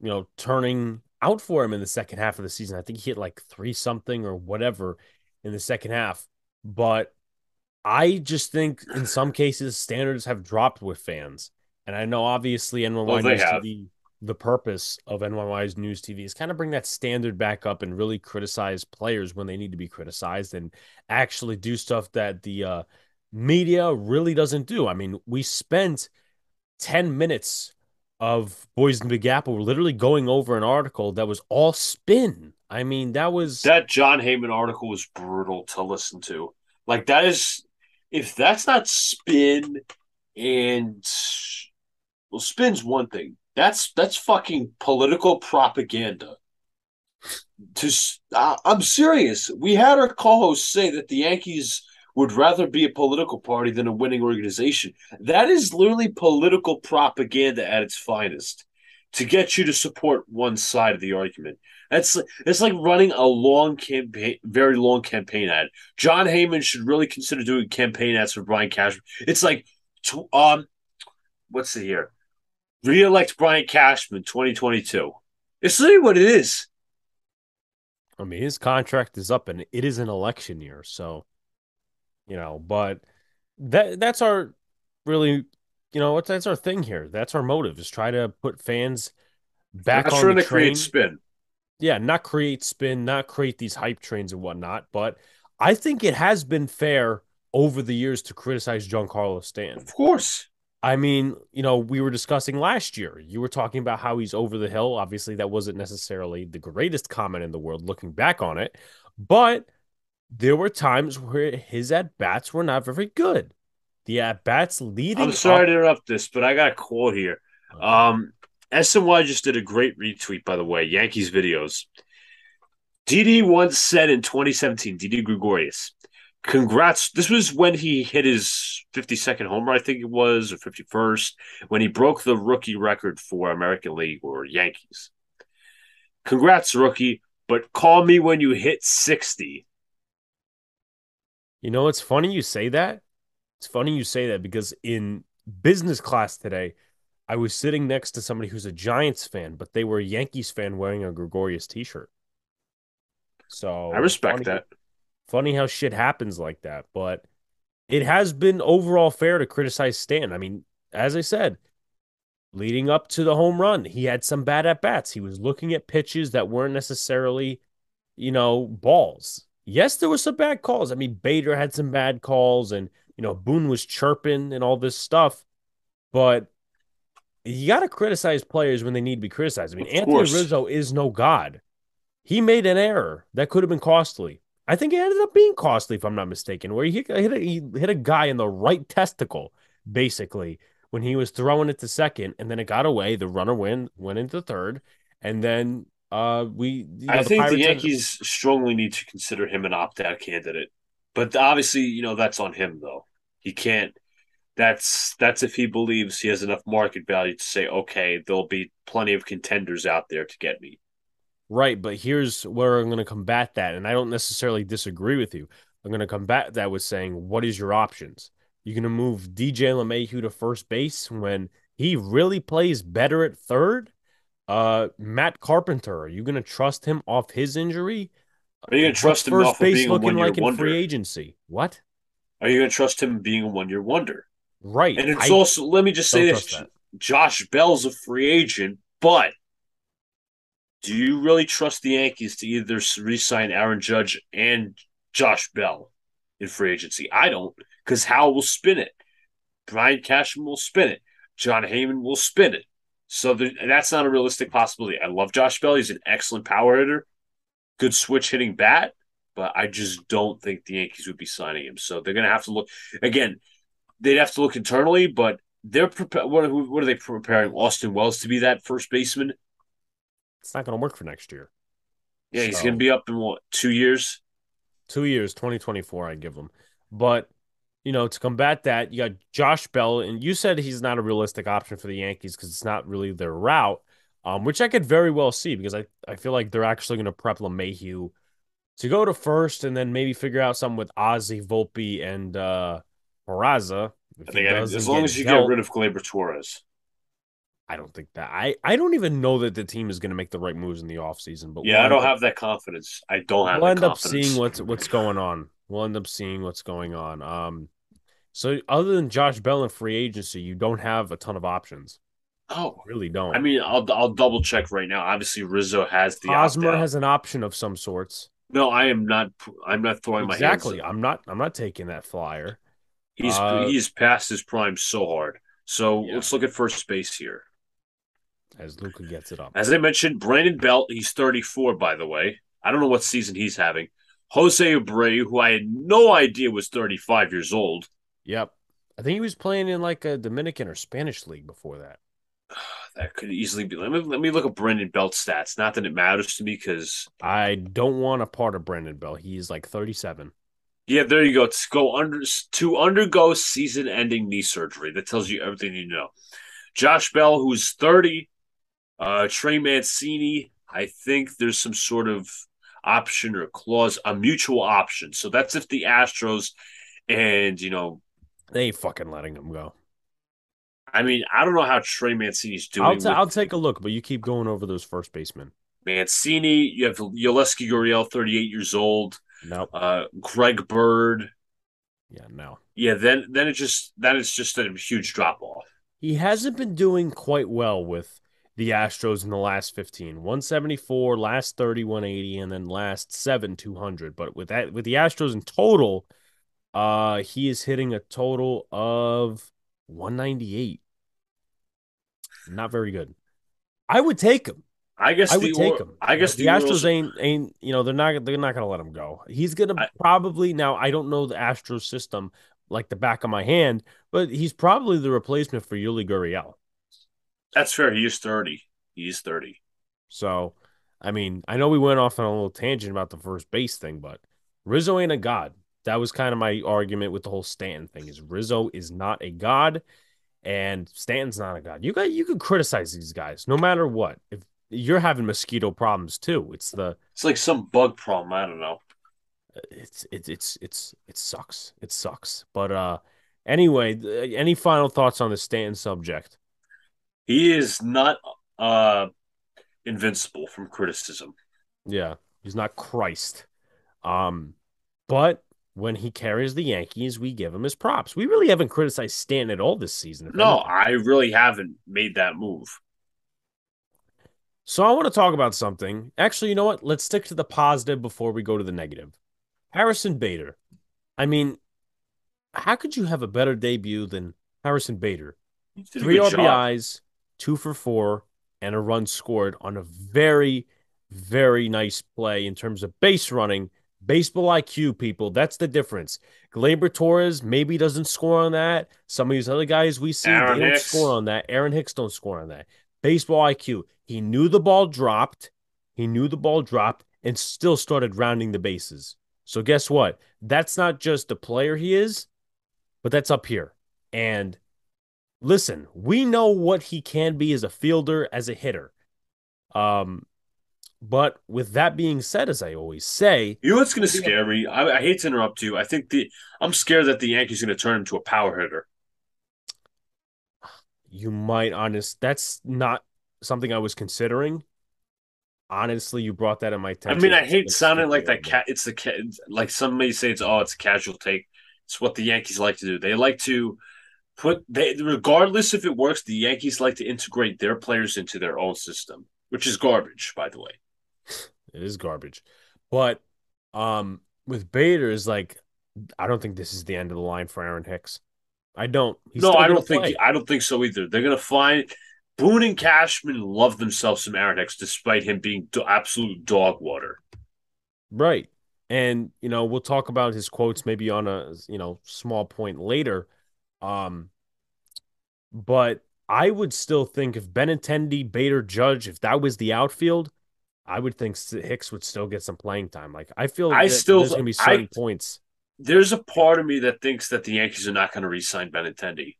you know, turning out for him in the second half of the season. I think he hit like three something or whatever in the second half. But I just think in some cases standards have dropped with fans. And I know obviously NYY well, News have. TV, the purpose of NYY's News TV is kind of bring that standard back up and really criticize players when they need to be criticized and actually do stuff that the uh, media really doesn't do. I mean, we spent 10 minutes of Boys in the Big Apple literally going over an article that was all spin. I mean, that was that Jon Heyman article was brutal to listen to. Like that is if that's not spin and well, spin's one thing. That's that's fucking political propaganda. To uh, I'm serious. We had our co-host say that the Yankees would rather be a political party than a winning organization. That is literally political propaganda at its finest to get you to support one side of the argument. That's it's like running a long campaign, very long campaign ad. Jon Heyman should really consider doing campaign ads for Brian Cashman. It's like, um, what's the year? Re-elect Brian Cashman, twenty twenty two. It's literally what it is. I mean, his contract is up, and it is an election year, so you know, but that that's our really, you know, that's our thing here. That's our motive is try to put fans back not on trying the to train. create spin. Yeah, not create spin, not create these hype trains and whatnot. But I think it has been fair over the years to criticize Giancarlo Stanton. Of course. I mean, you know, we were discussing last year. You were talking about how he's over the hill. Obviously, that wasn't necessarily the greatest comment in the world looking back on it, but there were times where his at bats were not very good. The at bats leading. I'm sorry up- to interrupt this, but I got a quote here. Um, SNY just did a great retweet, by the way. Yankees videos. Didi once said in 2017, Didi Gregorius, congrats. This was when he hit his 52nd homer, I think it was, or 51st, when he broke the rookie record for American League or Yankees. Congrats, rookie, but call me when you hit 60. You know, it's funny you say that. It's funny you say that because in business class today, I was sitting next to somebody who's a Giants fan, but they were a Yankees fan wearing a Gregorius t-shirt. So I respect funny, that. Funny how shit happens like that, but it has been overall fair to criticize Stan. I mean, as I said, leading up to the home run, he had some bad at bats. He was looking at pitches that weren't necessarily, you know, balls. Yes, there were some bad calls. I mean, Bader had some bad calls, and you know, Boone was chirping and all this stuff. But you got to criticize players when they need to be criticized. I mean, Anthony Rizzo is no god. He made an error that could have been costly. I think it ended up being costly, if I'm not mistaken, where he hit, a, he hit a guy in the right testicle, basically, when he was throwing it to second, and then it got away. The runner went went into third, and then uh, we. Know, I the think Pirates the Yankees strongly need to consider him an opt-out candidate, but obviously, you know that's on him though. He can't. That's that's if he believes he has enough market value to say, okay, there'll be plenty of contenders out there to get me. Right, but here's where I'm going to combat that, and I don't necessarily disagree with you. I'm going to combat that with saying, what is your options? You're going to move DJ LeMahieu to first base when he really plays better at third? Uh, Matt Carpenter, are you going to trust him off his injury? Are you going to trust him first off of being a looking like in free agency? What? Are you going to trust him being a one year wonder? Right. And it's I also, let me just say this. Josh Bell's a free agent, but do you really trust the Yankees to either re sign Aaron Judge and Josh Bell in free agency? I don't, because Howell will spin it. Brian Cashman will spin it. Jon Heyman will spin it. So there, that's not a realistic possibility. I love Josh Bell. He's an excellent power hitter, good switch hitting bat, but I just don't think the Yankees would be signing him. So they're going to have to look again. They'd have to look internally, but they're prepared. What, what are they preparing? Austin Wells to be that first baseman? It's not going to work for next year. Yeah, he's going to be up in what two years? Two years, 2024, I give him. But, you know, to combat that, you got Josh Bell, and you said he's not a realistic option for the Yankees because it's not really their route, um, which I could very well see because I, I feel like they're actually going to prep LeMahieu to go to first and then maybe figure out something with Ozzy, Volpe, and uh, Peraza. If I think I- as long as you dealt- get rid of Gleyber Torres. I don't think that. I, I don't even know that the team is going to make the right moves in the offseason. But Yeah, we'll I don't up- have that confidence. I don't have. we'll end up seeing what's what's going on. We'll end up seeing what's going on. Um, so other than Josh Bell in free agency, you don't have a ton of options. Oh, Really don't. I mean, I'll I'll double check right now. Obviously, Rizzo has the opt-out. has an option of some sorts. No, I am not. I'm not throwing Exactly. my. Exactly i'm not. I'm not taking that flyer. He's Uh, he's past his prime so hard. So Yeah. let's look at first base here. As Luca gets it up. As I mentioned, Brandon Belt. He's 34, by the way. I don't know what season he's having. Jose Abreu, who I had no idea was 35 years old. Yep. I think he was playing in like a Dominican or Spanish league before that. That could easily be. Let me let me look at Brandon Belt's stats. Not that it matters to me because I don't want a part of Brandon Bell. He's like 37. Yeah, there you go. To go under to undergo season-ending knee surgery. That tells you everything you know. Josh Bell, who's thirty, uh, Trey Mancini. I think there's some sort of option or clause, a mutual option. So that's if the Astros and you know, They ain't fucking letting him go. I mean, I don't know how Trey Mancini's doing. I'll, with t- I'll take a look, but you keep going over those first basemen. Mancini. You have Yulieski Gurriel, 38 years old. Nope. Uh, Greg Bird. Yeah, no. Yeah, then then it just then it's just a huge drop off. He hasn't been doing quite well with the Astros in the last 15. 174, last 30, 180, and then last seven, 200. But with that, with the Astros in total, uh, he is hitting a total of 198. Not very good. I would take him. I guess I the would take or- him. I guess the, the, Astros Orioles- ain't ain't you know they're not they're not gonna let him go. He's gonna I- probably now. I don't know the Astros system like the back of my hand, but he's probably the replacement for Yuli Gurriel. That's fair. He is thirty. He is thirty. So, I mean, I know we went off on a little tangent about the first base thing, but Rizzo ain't a god. That was kind of my argument with the whole Stanton thing. Is Rizzo is not a god, and Stanton's not a god. You got you can criticize these guys no matter what. If you're having mosquito problems too, it's the It's like some bug problem. I don't know. it's it's it's it's it sucks. It sucks. But uh, anyway, any final thoughts on the Stanton subject? He is not uh invincible from criticism. Yeah, he's not Christ. Um, but when he carries the Yankees, we give him his props. We really haven't criticized Stan at all this season. No. I really haven't made that move. So I want to talk about something. Actually, you know what? Let's stick to the positive before we go to the negative. Harrison Bader. I mean, how could you have a better debut than Harrison Bader? He did a Three good job. Two for four, and a run scored on a very, very nice play in terms of base running. Baseball IQ, people. That's the difference. Gleyber Torres maybe doesn't score on that. Some of these other guys we see, Aaron they don't Hicks. score on that. Aaron Hicks don't score on that. Baseball IQ. He knew the ball dropped. He knew the ball dropped and still started rounding the bases. So guess what? That's not just the player he is, but that's up here. And listen, we know what he can be as a fielder, as a hitter. Um, but with that being said, as I always say, You know what's going to scare me? I, I hate to interrupt you. I think the I'm scared that the Yankees are going to turn him to a power hitter. you might honest that's not something I was considering. honestly, you brought that in my I mean, I hate gonna sounding like that. Cat, it's the cat. Like some may say, it's oh, it's a casual take. It's what the Yankees like to do. They like to put they, regardless if it works. The Yankees like to integrate their players into their own system, which is garbage, by the way. It is garbage, but um, with Bader is like, I don't think this is the end of the line for Aaron Hicks. I don't. He's no, I don't think play. I don't think so either. They're gonna find Boone and Cashman love themselves some Aaron Hicks, despite him being do- absolute dog water. Right. And you know, we'll talk about his quotes maybe on a you know small point later. Um, but I would still think if Benintendi, Bader, Judge, if that was the outfield, I would think Hicks would still get some playing time. Like I feel I still- there's gonna be certain I- points. There's a part of me that thinks that the Yankees are not going to re-sign Benintendi.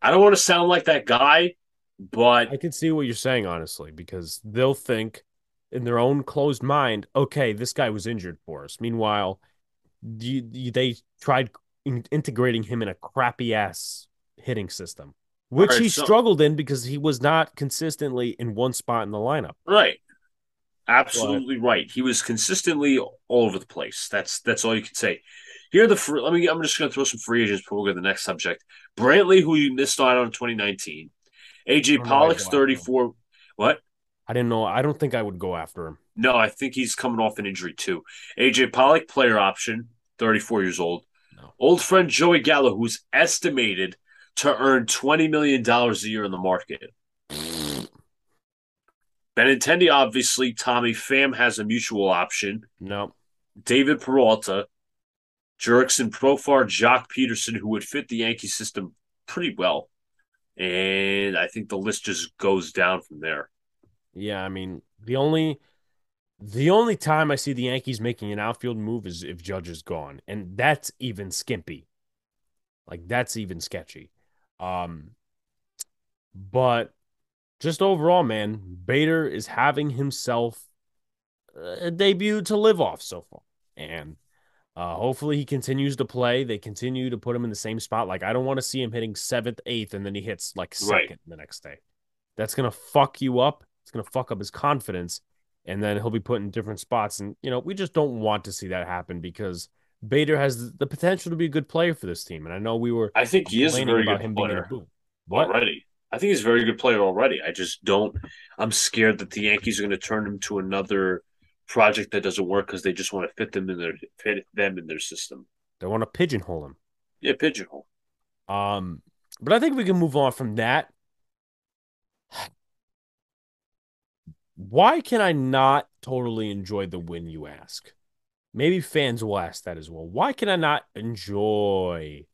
I don't want to sound like that guy, but I can see what you're saying, honestly, because they'll think in their own closed mind, okay, this guy was injured for us. Meanwhile, you, you, they tried in- integrating him in a crappy ass hitting system, which right, he so- struggled in because he was not consistently in one spot in the lineup. right, absolutely right. He was consistently all over the place. That's that's all you can say. Here are the free, let me. I'm just going to throw some free agents before we go to the next subject. Brantley, who you missed out on in 2019. AJ Pollock's why I go after him. 34. What? I didn't know. I don't think I would go after him. No, I think he's coming off an injury too. AJ Pollock, player option, 34 years old. Old friend Joey Gallo, who's estimated to earn $20 million a year in the market. Benintendi, obviously, Tommy Pham has a mutual option. No. David Peralta, Jurickson Profar, Joc Pederson, who would fit the Yankee system pretty well. And I think the list just goes down from there. Yeah, I mean, the only the only time I see the Yankees making an outfield move is if Judge is gone, and that's even skimpy. Like that's even sketchy. Um but just overall, man, Bader is having himself a debut to live off so far. And uh, hopefully he continues to play. They continue to put him in the same spot. Like I don't want to see him hitting seventh, eighth, and then he hits like second Right. the next day. That's gonna fuck you up. It's gonna fuck up his confidence, and then he'll be put in different spots. And you know we just don't want to see that happen because Bader has the potential to be a good player for this team. And I know we were I think he is a very good him player. What? already. I think he's a very good player already. I just don't. I'm scared that the Yankees are going to turn him to another project that doesn't work because they just want to fit them in their fit them in their system. They want to pigeonhole him. Yeah, pigeonhole. Um, but I think we can move on from that. Why can I not totally enjoy the win, you ask? Maybe fans will ask that as well. Why can I not enjoy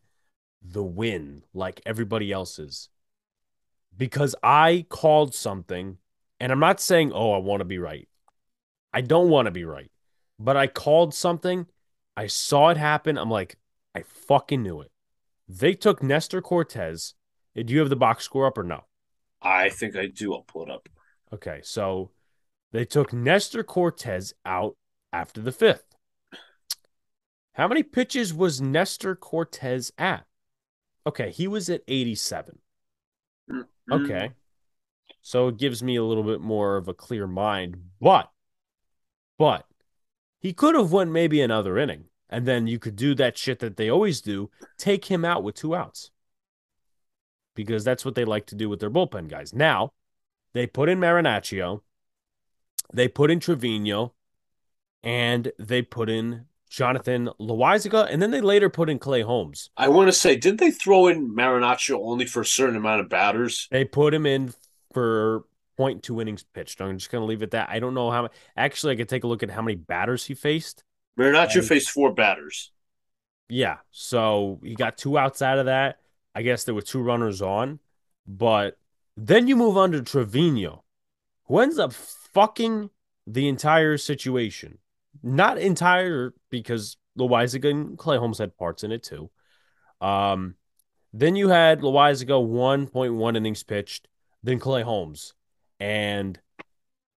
the win like everybody else's? Because I called something, and I'm not saying, oh, I want to be right. I don't want to be right, but I called something. I saw it happen. I'm like, I fucking knew it. They took Nestor Cortes. Do you have the box score up or no? I think I do. I'll pull it up. Okay, so they took Nestor Cortes out after the fifth. How many pitches was Nestor Cortes at? Okay, he was at 87. Mm, Okay. So it gives me a little bit more of a clear mind, but but he could have went maybe another inning and then you could do that shit that they always do, take him out with two outs. Because that's what they like to do with their bullpen guys. Now, they put in Marinaccio, they put in Trevino, and they put in Jonathan Loaisiga, and then they later put in Clay Holmes. I want to say, didn't they throw in Marinaccio only for a certain amount of batters? They put him in for 0.2 innings pitched. I'm just going to leave it at that. I don't know how. Actually, I could take a look at how many batters he faced. Marinaccio And- faced four batters. Yeah. So he got two outs out of that. I guess there were two runners on. But then you move on to Trevino, who ends up fucking the entire situation. Not entire because Loaisiga and Clay Holmes had parts in it too. Um, then you had Loaisiga 1.1 innings pitched, then Clay Holmes. And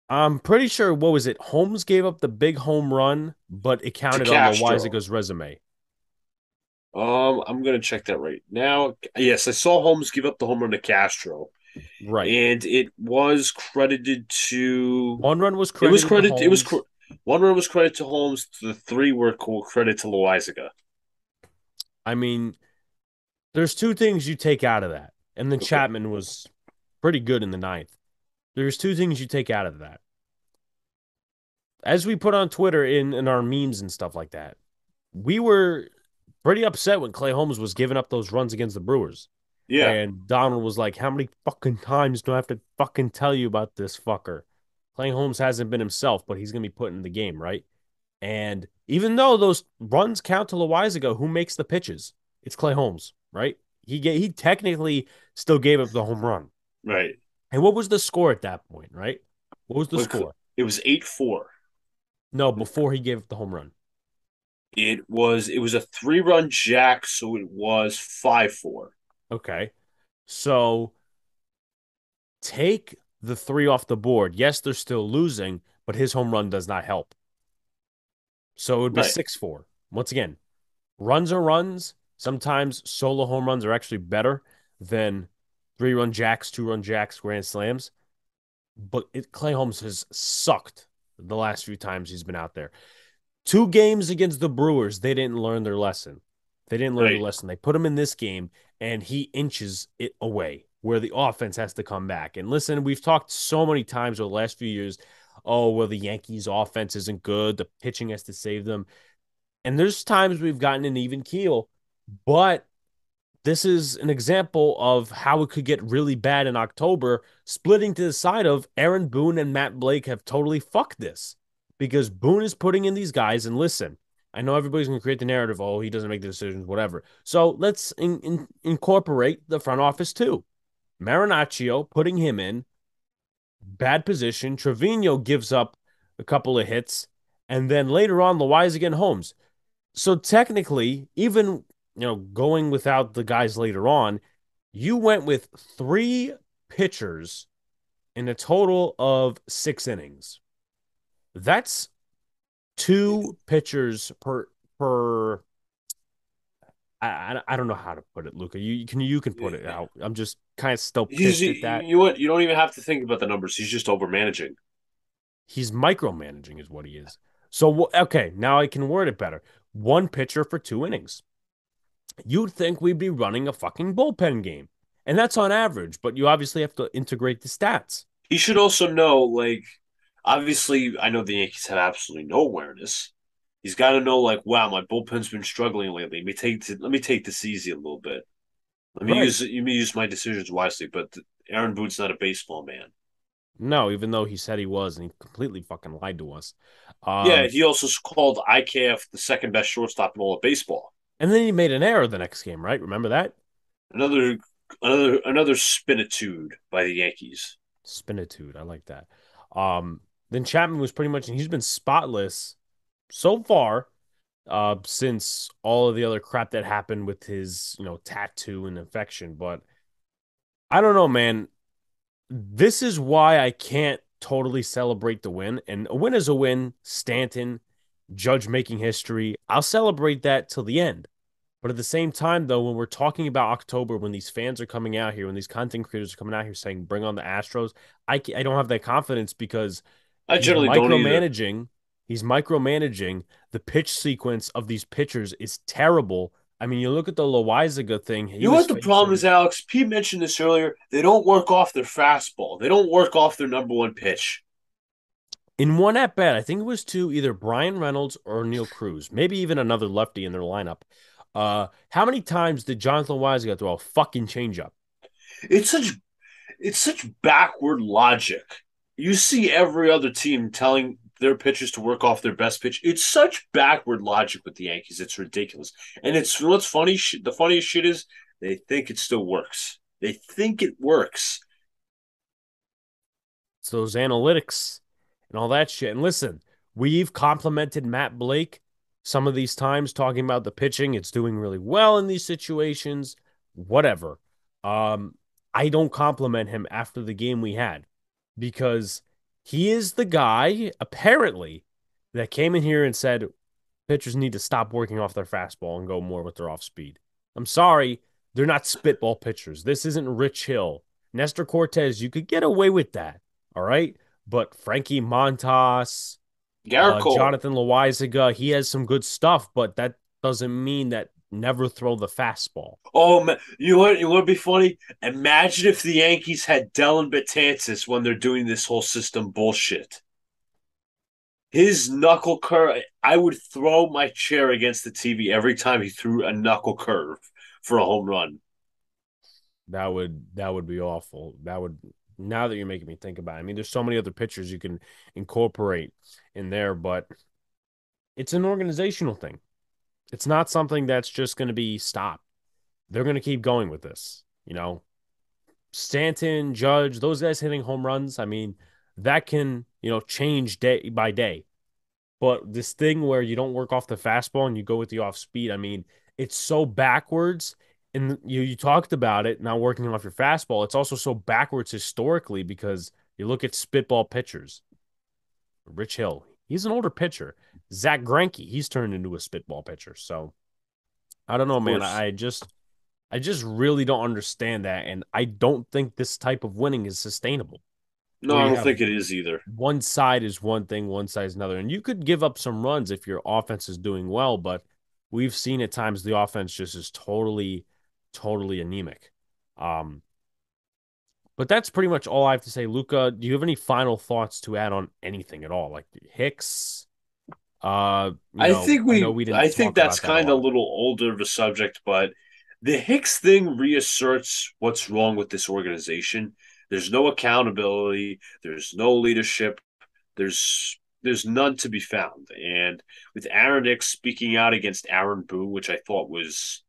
I'm pretty sure, what was it? Holmes gave up the big home run, but it counted on. Loaisiga's resume. Um, I'm gonna check that right now. Yes, I saw Holmes give up the home run to Castro. Right. And it was credited to one run was credited. It was credited. It was one run was credited to Holmes. The three were credited to Loaisiga. I mean, there's two things you take out of that, and then okay. Chapman was pretty good in the ninth. There's two things you take out of that. As we put on Twitter in, in our memes and stuff like that, we were pretty upset when Clay Holmes was giving up those runs against the Brewers. Yeah. And Donald was like, How many fucking times do I have to fucking tell you about this fucker? Clay Holmes hasn't been himself, but he's going to be put in the game, right? And even though those runs count to Loaisiga, who makes the pitches? It's Clay Holmes, right? He get, he technically still gave up the home run. Right. And what was the score at that point, right? What was the score? It was 8 4. No, before he gave up the home run. It was it was a three run jack, so it was five four. Okay. So take the three off the board. Yes, they're still losing, but his home run does not help. So it would be right. six four. Once again, runs are runs. Sometimes solo home runs are actually better than three run jacks, two run jacks, grand slams. But it, Clay Holmes has sucked the last few times he's been out there. Two games against the Brewers, they didn't learn their lesson. They didn't learn right. the lesson. They put him in this game, and he inches it away where the offense has to come back. And listen, we've talked so many times over the last few years. Oh, well, the Yankees' offense isn't good. The pitching has to save them. And there's times we've gotten an even keel, but this is an example of how it could get really bad in October, splitting to the side of Aaron Boone and Matt Blake have totally fucked this because Boone is putting in these guys. And listen, I know everybody's going to create the narrative, oh, he doesn't make the decisions, whatever. So let's in, in, incorporate the front office too. Marinaccio putting him in bad position. Trevino gives up a couple of hits, and then later on, Loaisiga Holmes. So technically, even you know, going without the guys later on, you went with three pitchers in a total of six innings. That's two pitchers per per. I, I don't know how to put it, Luca. You can you can put it out. I'm just kind of still pissed at that. You what? You don't even have to think about the numbers. He's just over managing. He's micromanaging, is what he is. So okay, now I can word it better. One pitcher for two innings. You'd think we'd be running a fucking bullpen game, and that's on average. But you obviously have to integrate the stats. He should also know, like, obviously, I know the Yankees have absolutely no awareness. He's got to know, like, wow, my bullpen's been struggling lately. Let me take let me take this easy a little bit. Let me right. use let me use my decisions wisely. But Aaron Boone's not a baseball man. No, even though he said he was, and he completely fucking lied to us. Um, yeah, he also called IKF the second best shortstop in all of baseball. And then he made an error the next game, right? Remember that? Another, another, another spinitude by the Yankees. Spinitude, I like that. Um, then Chapman was pretty much, and he's been spotless so far uh, since all of the other crap that happened with his, you know, tattoo and infection. But I don't know, man. This is why I can't totally celebrate the win. And a win is a win. Stanton, Judge making history. I'll celebrate that till the end. But at the same time, though, when we're talking about October, when these fans are coming out here, when these content creators are coming out here saying, bring on the Astros, I, I don't have that confidence because I generally micromanaging. He's micromanaging. The pitch sequence of these pitchers is terrible. I mean, you look at the Loaisiga thing. You know what the problem is, Alex? Pete mentioned this earlier. They don't work off their fastball. They don't work off their number one pitch. In one at bat, I think it was to either Bryan Reynolds or Neil Cruz, maybe even another lefty in their lineup. Uh, how many times did Jonathan Loaisiga throw a fucking changeup? It's such, it's such backward logic. You see every other team telling their pitchers to work off their best pitch. It's such backward logic with the Yankees. It's ridiculous. And it's what's funny. The funniest shit is they think it still works. They think it works. It's those analytics and all that shit. And listen, we've complimented Matt Blake some of these times talking about the pitching. It's doing really well in these situations, whatever. Um, I don't compliment him after the game we had because he is the guy, apparently, that came in here and said pitchers need to stop working off their fastball and go more with their off speed. I'm sorry, they're not spitball pitchers. This isn't Rich Hill. Nestor Cortes, you could get away with that. All right. But Frankie Montas, uh, Jonathan Loaisiga, he has some good stuff, but that doesn't mean that never throw the fastball. Oh, man. you want you want to be funny? Imagine if the Yankees had Dellin Betances when they're doing this whole system bullshit. His knuckle curve, I would throw my chair against the TV every time he threw a knuckle curve for a home run. That would that would be awful. That would now that you're making me think about it. I mean, there's so many other pitchers you can incorporate in there, but it's an organizational thing. It's not something that's just going to be stopped. They're going to keep going with this. You know, Stanton, Judge, those guys hitting home runs. I mean, that can, you know, change day by day. But this thing where you don't work off the fastball and you go with the off speed, I mean, it's so backwards. And you you talked about it not working off your fastball. It's also so backwards historically because you look at spitball pitchers. Rich Hill, he's an older pitcher. Zack Greinke, he's turned into a spitball pitcher. So I don't know, man. I just I just really don't understand that. And I don't think this type of winning is sustainable. No, I don't think it is either. One side is one thing, one side is another. And you could give up some runs if your offense is doing well, but we've seen at times the offense just is totally, totally anemic. Um, but that's pretty much all I have to say. Luca, do you have any final thoughts to add on anything at all? Like Hicks, uh, I think we, I, we I think that's kind of a little older of a subject, but the Hicks thing reasserts what's wrong with this organization. There's no accountability. There's no leadership. There's there's none to be found. And with Aaron Hicks speaking out against Aaron Boone, which I thought was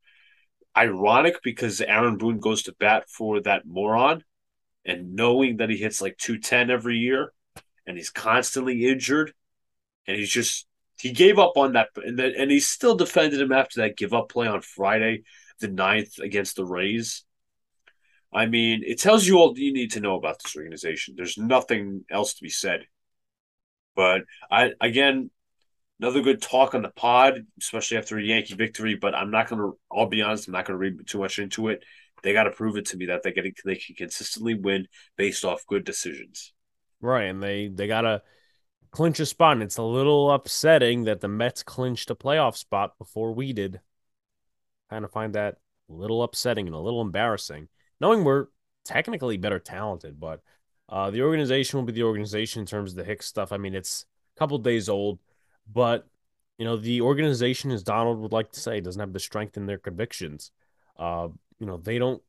ironic because Aaron Boone goes to bat for that moron, and knowing that he hits like 210 every year, and he's constantly injured, and he's just he gave up on that, and, the, and he still defended him after that give up play on Friday, the 9th against the Rays. I mean, it tells you all you need to know about this organization. There's nothing else to be said. But I again, another good talk on the pod, especially after a Yankee victory. But I'm not gonna. I'll be honest. I'm not gonna read too much into it. They got to prove it to me that they get they can consistently win based off good decisions. Right, and they they gotta clinch a spot. And it's a little upsetting that the Mets clinched a playoff spot before we did. Kind of find that a little upsetting and a little embarrassing, knowing we're technically better talented, but uh, the organization will be the organization in terms of the Hicks stuff. I mean, it's a couple days old, but you know, the organization, as Donald would like to say, doesn't have the strength in their convictions. Uh, you know, they don't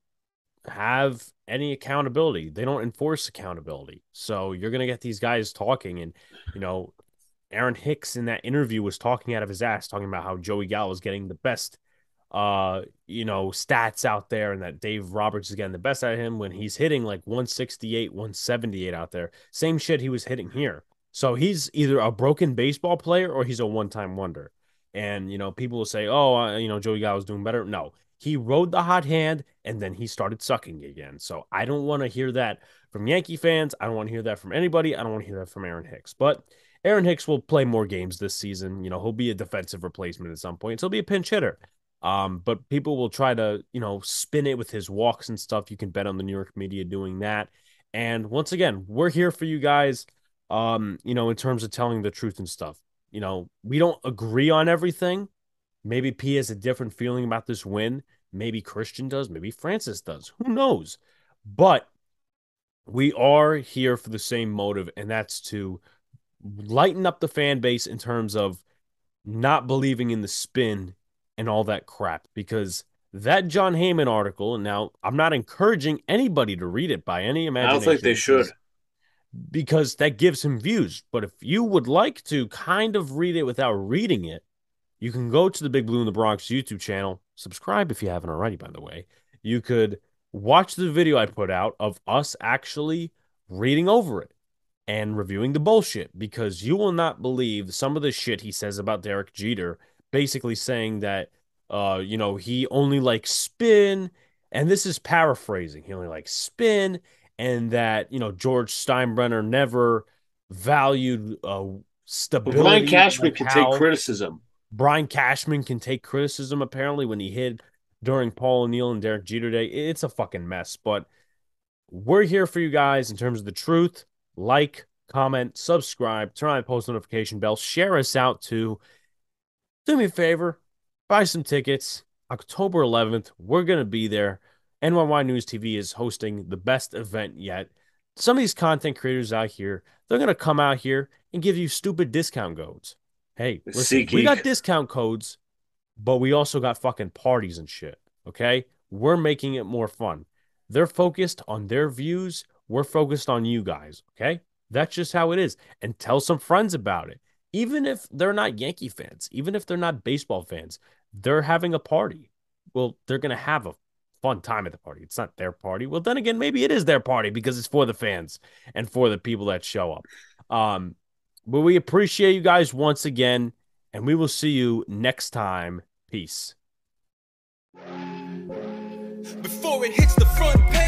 have any accountability. They don't enforce accountability. So you're going to get these guys talking. And, you know, Aaron Hicks in that interview was talking out of his ass, talking about how Joey Gallo is getting the best, uh, you know, stats out there and that Dave Roberts is getting the best out of him when he's hitting like 168, 178 out there. Same shit he was hitting here. So he's either a broken baseball player or he's a one time wonder. And, you know, people will say, oh, uh, you know, Joey Gallo is doing better. No, he rode the hot hand and then he started sucking again. So I don't want to hear that from Yankee fans. I don't want to hear that from anybody. I don't want to hear that from Aaron Hicks. But Aaron Hicks will play more games this season. You know, he'll be a defensive replacement at some point. So he'll be a pinch hitter. Um, but people will try to, you know, spin it with his walks and stuff. You can bet on the New York media doing that. And once again, we're here for you guys. Um, you know, in terms of telling the truth and stuff. You know, we don't agree on everything. Maybe P has a different feeling about this win. Maybe Christian does. Maybe Francis does. Who knows? But we are here for the same motive, and that's to lighten up the fan base in terms of not believing in the spin and all that crap. Because that Jon Heyman article, and now I'm not encouraging anybody to read it by any imagination. I don't think they should. Because that gives him views. But if you would like to kind of read it without reading it, you can go to the Big Blue in the Bronx YouTube channel. Subscribe if you haven't already, by the way. You could watch the video I put out of us actually reading over it and reviewing the bullshit because you will not believe some of the shit he says about Derek Jeter, basically saying that, uh, you know, he only likes spin. And this is paraphrasing. He only likes spin. And that, you know, George Steinbrenner never valued uh, stability. Well, Brian Cashman like can how, take criticism. Brian Cashman can take criticism apparently when he hid during Paul O'Neill and Derek Jeter Day. It's a fucking mess. But we're here for you guys in terms of the truth. Like, comment, subscribe, turn on the post notification bell, share us out to do me a favor, buy some tickets. October 11th, we're going to be there. NYY News TV is hosting the best event yet. Some of these content creators out here, they're going to come out here and give you stupid discount codes. Hey, listen, we got discount codes, but we also got fucking parties and shit. Okay. We're making it more fun. They're focused on their views. We're focused on you guys. Okay. That's just how it is. And tell some friends about it. Even if they're not Yankee fans, even if they're not baseball fans, they're having a party. Well, they're going to have a fun time at the party. It's not their party. Well, then again, maybe it is their party because it's for the fans and for the people that show up. Um, but we appreciate you guys once again, and we will see you next time. Peace. Before it hits the front page.